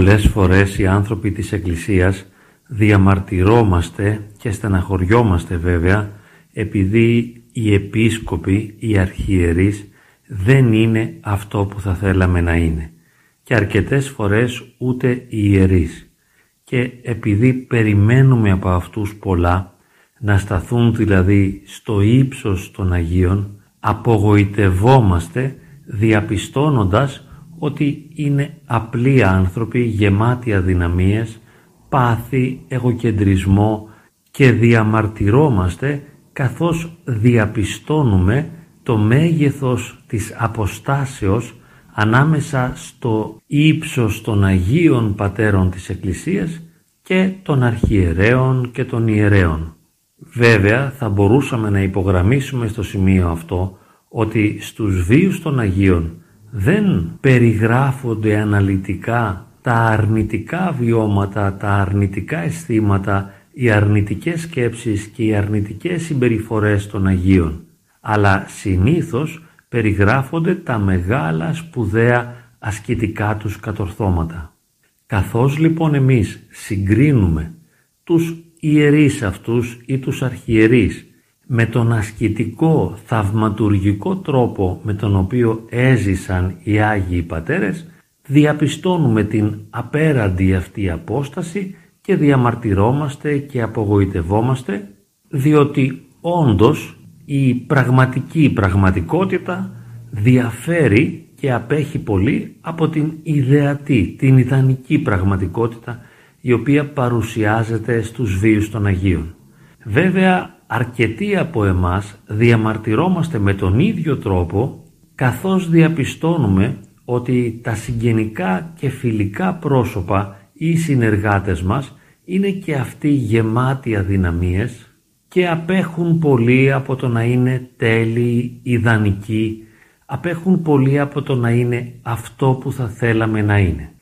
Πολλές φορές οι άνθρωποι της Εκκλησίας διαμαρτυρόμαστε και στεναχωριόμαστε βέβαια επειδή οι επίσκοποι, οι αρχιερείς δεν είναι αυτό που θα θέλαμε να είναι. Και αρκετές φορές ούτε οι ιερείς. Και επειδή περιμένουμε από αυτούς πολλά να σταθούν δηλαδή στο ύψος των Αγίων απογοητευόμαστε διαπιστώνοντας ότι είναι απλοί άνθρωποι γεμάτοι αδυναμίες, πάθη, εγωκεντρισμό και διαμαρτυρόμαστε καθώς διαπιστώνουμε το μέγεθος της αποστάσεως ανάμεσα στο ύψος των Αγίων Πατέρων της Εκκλησίας και των Αρχιερέων και των Ιερέων. Βέβαια θα μπορούσαμε να υπογραμμίσουμε στο σημείο αυτό ότι στους βίους των Αγίων δεν περιγράφονται αναλυτικά τα αρνητικά βιώματα, τα αρνητικά αισθήματα, οι αρνητικές σκέψεις και οι αρνητικές συμπεριφορές των Αγίων, αλλά συνήθως περιγράφονται τα μεγάλα σπουδαία ασκητικά τους κατορθώματα. Καθώς λοιπόν εμείς συγκρίνουμε τους ιερείς αυτούς ή τους αρχιερείς με τον ασκητικό θαυματουργικό τρόπο με τον οποίο έζησαν οι Άγιοι Πατέρες διαπιστώνουμε την απέραντη αυτή απόσταση και διαμαρτυρόμαστε και απογοητευόμαστε διότι όντως η πραγματική πραγματικότητα διαφέρει και απέχει πολύ από την ιδεατή, την ιδανική πραγματικότητα η οποία παρουσιάζεται στους βίους των Αγίων. Βέβαια αρκετοί από εμάς διαμαρτυρόμαστε με τον ίδιο τρόπο καθώς διαπιστώνουμε ότι τα συγγενικά και φιλικά πρόσωπα ή οι συνεργάτες μας είναι και αυτοί γεμάτοι αδυναμίες και απέχουν πολύ από το να είναι τέλειοι, ιδανικοί, απέχουν πολύ από το να είναι αυτό που θα θέλαμε να είναι.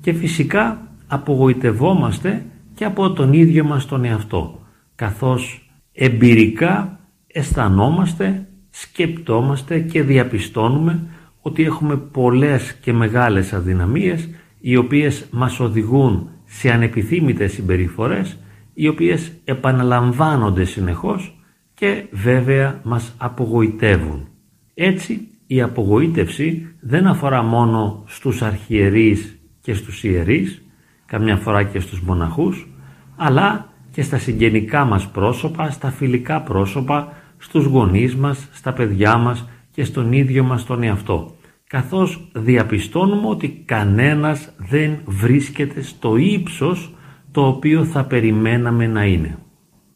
Και φυσικά απογοητευόμαστε και από τον ίδιο μας τον εαυτό, καθώς εμπειρικά αισθανόμαστε, σκεπτόμαστε και διαπιστώνουμε ότι έχουμε πολλές και μεγάλες αδυναμίες οι οποίες μας οδηγούν σε ανεπιθύμητες συμπεριφορές οι οποίες επαναλαμβάνονται συνεχώς και βέβαια μας απογοητεύουν. Έτσι η απογοήτευση δεν αφορά μόνο στους αρχιερείς και στους ιερείς, καμιά φορά και στους μοναχούς, αλλά και στα συγγενικά μας πρόσωπα, στα φιλικά πρόσωπα, στους γονείς μας, στα παιδιά μας και στον ίδιο μας τον εαυτό. Καθώς διαπιστώνουμε ότι κανένας δεν βρίσκεται στο ύψος το οποίο θα περιμέναμε να είναι.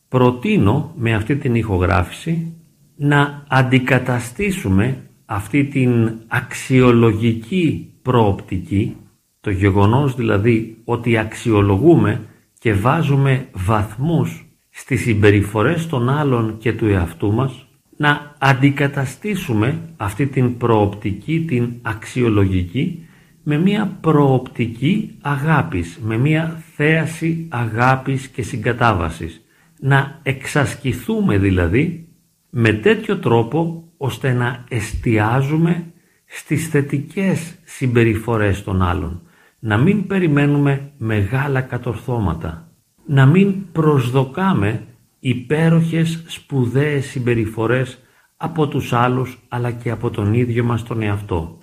Προτείνω με αυτή την ηχογράφηση να αντικαταστήσουμε αυτή την αξιολογική προοπτική, το γεγονός δηλαδή ότι αξιολογούμε και βάζουμε βαθμούς στις συμπεριφορές των άλλων και του εαυτού μας, να αντικαταστήσουμε αυτή την προοπτική, την αξιολογική, με μια προοπτική αγάπης, με μια θέαση αγάπης και συγκατάβασης. Να εξασκηθούμε δηλαδή με τέτοιο τρόπο ώστε να εστιάζουμε στις θετικές συμπεριφορές των άλλων. Να μην περιμένουμε μεγάλα κατορθώματα. Να μην προσδοκάμε υπέροχες σπουδαίες συμπεριφορές από τους άλλους αλλά και από τον ίδιο μας τον εαυτό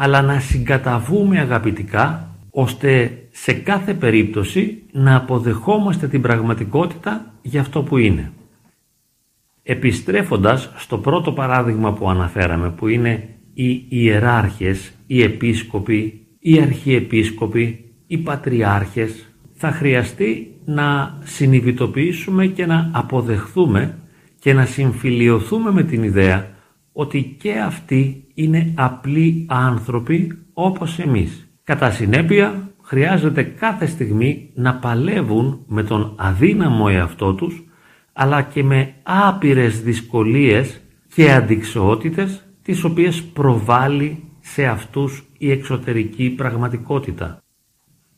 αλλά να συγκαταβούμε αγαπητικά ώστε σε κάθε περίπτωση να αποδεχόμαστε την πραγματικότητα για αυτό που είναι. Επιστρέφοντας στο πρώτο παράδειγμα που αναφέραμε που είναι οι ιεράρχες, οι επίσκοποι, οι αρχιεπίσκοποι, οι πατριάρχες θα χρειαστεί να συνειδητοποιήσουμε και να αποδεχθούμε και να συμφιλιωθούμε με την ιδέα ότι και αυτοί είναι απλοί άνθρωποι όπως εμείς. Κατά συνέπεια χρειάζεται κάθε στιγμή να παλεύουν με τον αδύναμο εαυτό τους αλλά και με άπειρες δυσκολίες και αντικσοότητες τις οποίες προβάλλει σε αυτούς η εξωτερική πραγματικότητα.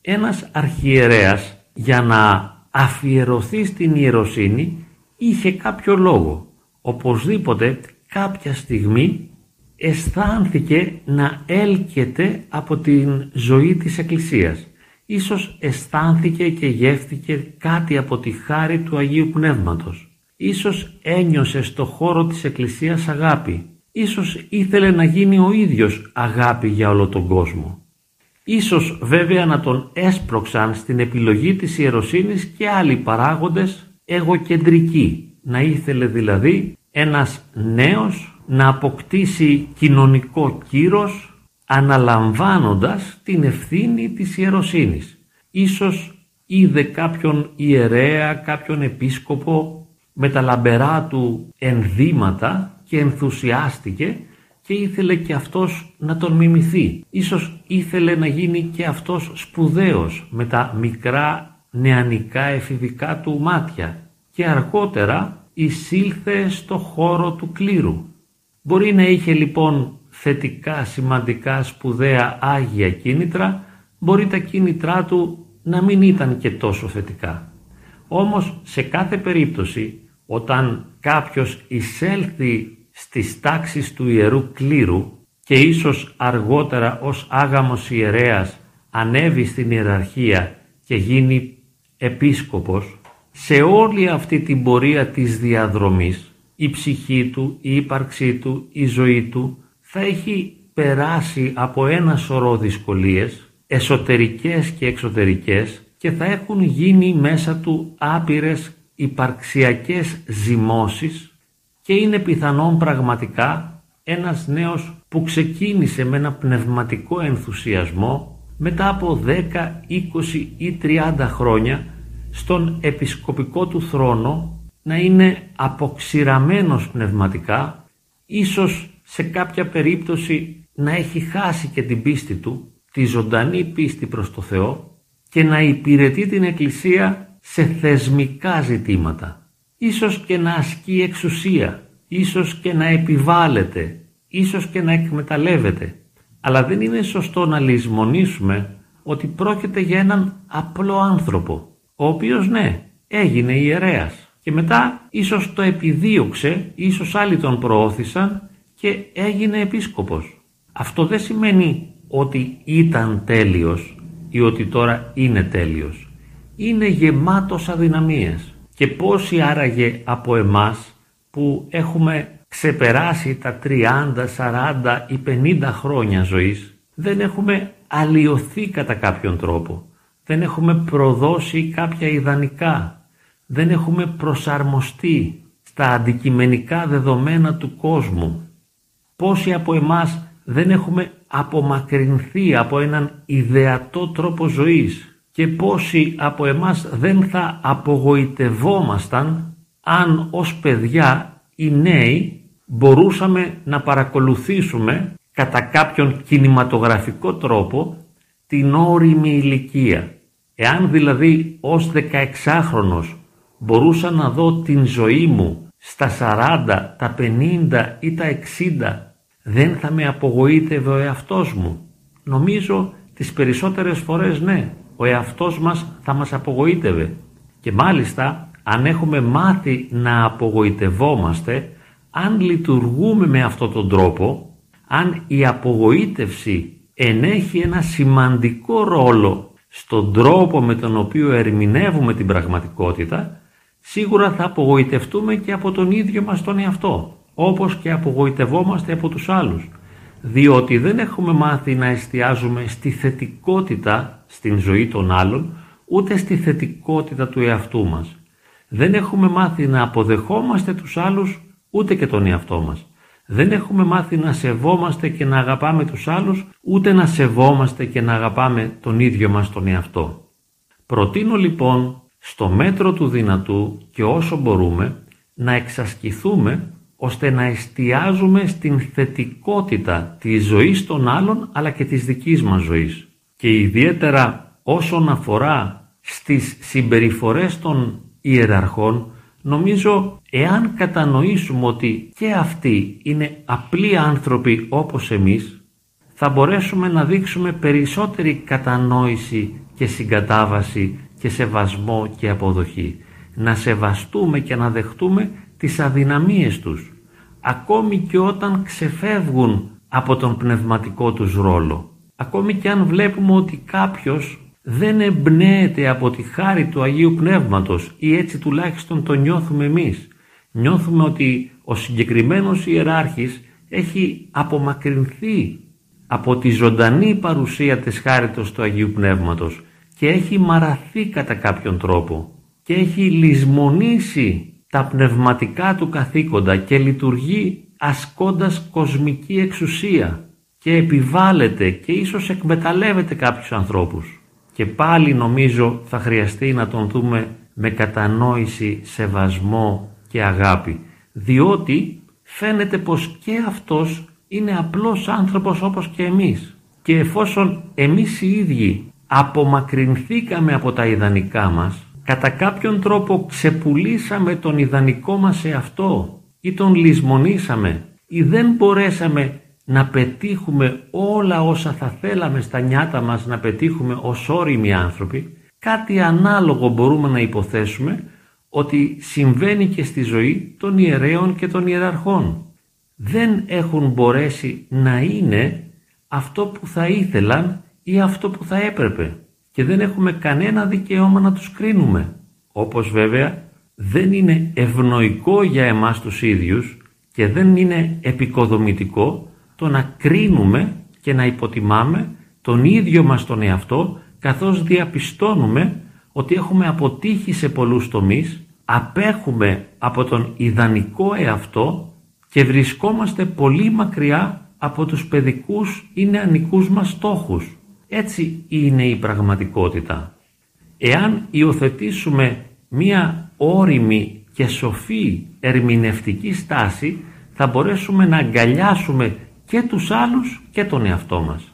Ένας αρχιερέας για να αφιερωθεί στην ιεροσύνη είχε κάποιο λόγο. Οπωσδήποτε κάποια στιγμή αισθάνθηκε να έλκεται από την ζωή της Εκκλησίας. Ίσως αισθάνθηκε και γεύθηκε κάτι από τη χάρη του Αγίου Πνεύματος. Ίσως ένιωσε στο χώρο της Εκκλησίας αγάπη. Ίσως ήθελε να γίνει ο ίδιος αγάπη για όλο τον κόσμο. Ίσως βέβαια να τον έσπρωξαν στην επιλογή της ιεροσύνης και άλλοι παράγοντες εγωκεντρικοί. Να ήθελε δηλαδή ένας νέος να αποκτήσει κοινωνικό κύρος αναλαμβάνοντας την ευθύνη της ιεροσύνης. Ίσως είδε κάποιον ιερέα, κάποιον επίσκοπο με τα λαμπερά του ενδύματα και ενθουσιάστηκε και ήθελε και αυτός να τον μιμηθεί. Ίσως ήθελε να γίνει και αυτός σπουδαίος με τα μικρά νεανικά εφηβικά του μάτια και αργότερα εισήλθε στο χώρο του κλήρου. Μπορεί να είχε λοιπόν θετικά, σημαντικά, σπουδαία, άγια κίνητρα, μπορεί τα κίνητρά του να μην ήταν και τόσο θετικά. Όμως σε κάθε περίπτωση όταν κάποιος εισέλθει στις τάξεις του Ιερού Κλήρου και ίσως αργότερα ως άγαμος ιερέας ανέβει στην ιεραρχία και γίνει επίσκοπος, σε όλη αυτή την πορεία της διαδρομής η ψυχή του, η ύπαρξή του, η ζωή του θα έχει περάσει από ένα σωρό δυσκολίες, εσωτερικές και εξωτερικές και θα έχουν γίνει μέσα του άπειρες υπαρξιακές ζυμώσεις και είναι πιθανόν πραγματικά ένας νέος που ξεκίνησε με ένα πνευματικό ενθουσιασμό μετά από 10, 20 ή 30 χρόνια στον επισκοπικό του θρόνο να είναι αποξηραμένος πνευματικά, ίσως σε κάποια περίπτωση να έχει χάσει και την πίστη του, τη ζωντανή πίστη προς το Θεό και να υπηρετεί την Εκκλησία σε θεσμικά ζητήματα. Ίσως και να ασκεί εξουσία, ίσως και να επιβάλλεται, ίσως και να εκμεταλλεύεται. Αλλά δεν είναι σωστό να λησμονήσουμε ότι πρόκειται για έναν απλό άνθρωπο, ο οποίος ναι, έγινε ιερέας και μετά ίσως το επιδίωξε, ίσως άλλοι τον προώθησαν και έγινε επίσκοπος. Αυτό δεν σημαίνει ότι ήταν τέλειος ή ότι τώρα είναι τέλειος. Είναι γεμάτος αδυναμίες. Και πόσοι άραγε από εμάς που έχουμε ξεπεράσει τα 30, 40 ή 50 χρόνια ζωής δεν έχουμε αλλοιωθεί κατά κάποιον τρόπο. Δεν έχουμε προδώσει κάποια ιδανικά. Δεν έχουμε προσαρμοστεί στα αντικειμενικά δεδομένα του κόσμου. Πόσοι από εμάς δεν έχουμε απομακρυνθεί από έναν ιδεατό τρόπο ζωής; Και πόσοι από εμάς δεν θα απογοητευόμασταν αν ως παιδιά οι νέοι μπορούσαμε να παρακολουθήσουμε κατά κάποιον κινηματογραφικό τρόπο την όριμη ηλικία. Εάν δηλαδή ως 16χρονος μπορούσα να δω την ζωή μου στα 40, τα 50 ή τα 60 δεν θα με απογοήτευε ο εαυτός μου. Νομίζω τις περισσότερες φορές ναι, ο εαυτός μας θα μας απογοήτευε. Και μάλιστα αν έχουμε μάθει να απογοητευόμαστε, αν λειτουργούμε με αυτόν τον τρόπο, αν η απογοήτευση ενέχει ένα σημαντικό ρόλο στον τρόπο με τον οποίο ερμηνεύουμε την πραγματικότητα, σίγουρα θα απογοητευτούμε και από τον ίδιο μας τον εαυτό όπως και απογοητευόμαστε από τους άλλους, διότι δεν έχουμε μάθει να εστιάζουμε στη θετικότητα στην ζωή των άλλων, ούτε στη θετικότητα του εαυτού μας. Δεν έχουμε μάθει να αποδεχόμαστε τους άλλους, ούτε και τον εαυτό μας. Δεν έχουμε μάθει να σεβόμαστε και να αγαπάμε τους άλλους, ούτε να σεβόμαστε και να αγαπάμε τον ίδιο μας τον εαυτό. Προτείνω λοιπόν στο μέτρο του δυνατού και όσο μπορούμε να εξασκηθούμε ώστε να εστιάζουμε στην θετικότητα της ζωής των άλλων αλλά και της δικής μας ζωής. Και ιδιαίτερα όσον αφορά στις συμπεριφορές των ιεραρχών, νομίζω εάν κατανοήσουμε ότι και αυτοί είναι απλοί άνθρωποι όπως εμείς, θα μπορέσουμε να δείξουμε περισσότερη κατανόηση και συγκατάβαση και σεβασμό και αποδοχή. Να σεβαστούμε και να δεχτούμε τις αδυναμίες τους, ακόμη και όταν ξεφεύγουν από τον πνευματικό τους ρόλο. Ακόμη και αν βλέπουμε ότι κάποιος δεν εμπνέεται από τη χάρη του Αγίου Πνεύματος ή έτσι τουλάχιστον το νιώθουμε εμείς. Νιώθουμε ότι ο συγκεκριμένος ιεράρχης έχει απομακρυνθεί από τη ζωντανή παρουσία της χάριτος του Αγίου Πνεύματος και έχει μαραθεί κατά κάποιον τρόπο και έχει λησμονήσει τα πνευματικά του καθήκοντα και λειτουργεί ασκώντας κοσμική εξουσία και επιβάλλεται και ίσως εκμεταλλεύεται κάποιους ανθρώπους. Και πάλι νομίζω θα χρειαστεί να τον δούμε με κατανόηση, σεβασμό και αγάπη, διότι φαίνεται πως και αυτός είναι απλός άνθρωπος όπως και εμείς. Και εφόσον εμείς οι ίδιοι απομακρυνθήκαμε από τα ιδανικά μας, κατά κάποιον τρόπο ξεπουλήσαμε τον ιδανικό μας εαυτό ή τον λησμονήσαμε ή δεν μπορέσαμε να πετύχουμε όλα όσα θα θέλαμε στα νιάτα μας να πετύχουμε ως όριμοι άνθρωποι, κάτι ανάλογο μπορούμε να υποθέσουμε ότι συμβαίνει και στη ζωή των ιερέων και των ιεραρχών. Δεν έχουν μπορέσει να είναι αυτό που θα ήθελαν ή αυτό που θα έπρεπε και δεν έχουμε κανένα δικαίωμα να τους κρίνουμε. Όπως βέβαια δεν είναι ευνοϊκό για εμάς τους ίδιους και δεν είναι επικοδομητικό το να κρίνουμε και να υποτιμάμε τον ίδιο μας τον εαυτό καθώς διαπιστώνουμε ότι έχουμε αποτύχει σε πολλούς τομείς, απέχουμε από τον ιδανικό εαυτό και βρισκόμαστε πολύ μακριά από τους παιδικούς ή νεανικούς μας στόχους. Έτσι είναι η πραγματικότητα. Εάν υιοθετήσουμε μία όριμη και σοφή ερμηνευτική στάση θα μπορέσουμε να αγκαλιάσουμε και τους άλλους και τον εαυτό μας.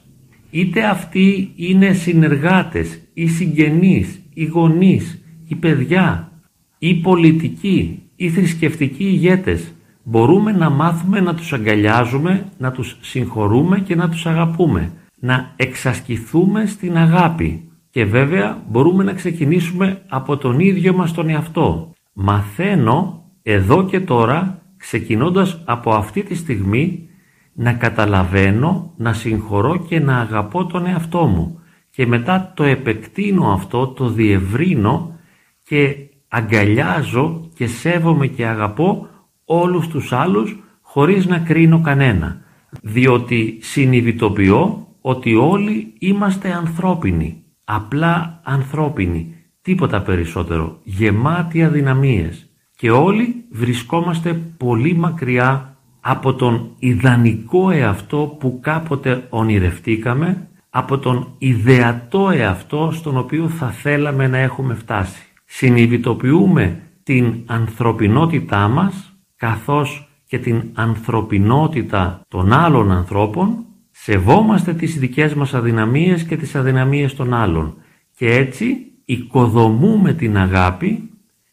Είτε αυτοί είναι συνεργάτες ή συγγενείς ή γονείς ή παιδιά ή πολιτικοί ή θρησκευτικοί ηγέτες μπορούμε να μάθουμε να τους αγκαλιάζουμε, να τους συγχωρούμε και να τους αγαπούμε να εξασκηθούμε στην αγάπη και βέβαια μπορούμε να ξεκινήσουμε από τον ίδιο μας τον εαυτό. Μαθαίνω εδώ και τώρα ξεκινώντας από αυτή τη στιγμή να καταλαβαίνω, να συγχωρώ και να αγαπώ τον εαυτό μου και μετά το επεκτείνω αυτό, το διευρύνω και αγκαλιάζω και σέβομαι και αγαπώ όλους τους άλλους χωρίς να κρίνω κανένα διότι συνειδητοποιώ ότι όλοι είμαστε ανθρώπινοι, απλά ανθρώπινοι, τίποτα περισσότερο, γεμάτοι αδυναμίες και όλοι βρισκόμαστε πολύ μακριά από τον ιδανικό εαυτό που κάποτε ονειρευτήκαμε, από τον ιδεατό εαυτό στον οποίο θα θέλαμε να έχουμε φτάσει. Συνειδητοποιούμε την ανθρωπινότητά μας καθώς και την ανθρωπινότητα των άλλων ανθρώπων Σεβόμαστε τις δικές μας αδυναμίες και τις αδυναμίες των άλλων και έτσι οικοδομούμε την αγάπη,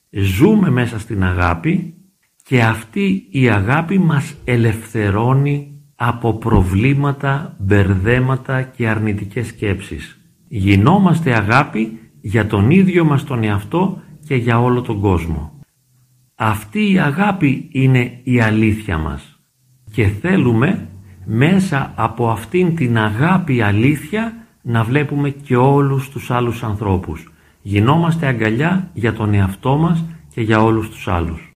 ζούμε μέσα στην αγάπη και αυτή η αγάπη μας ελευθερώνει από προβλήματα, μπερδέματα και αρνητικές σκέψεις. Γινόμαστε αγάπη για τον ίδιο μας τον εαυτό και για όλο τον κόσμο. Αυτή η αγάπη είναι η αλήθεια μας και θέλουμε μέσα από αυτήν την αγάπη αλήθεια να βλέπουμε και όλους τους άλλους ανθρώπους. Γινόμαστε αγκαλιά για τον εαυτό μας και για όλους τους άλλους.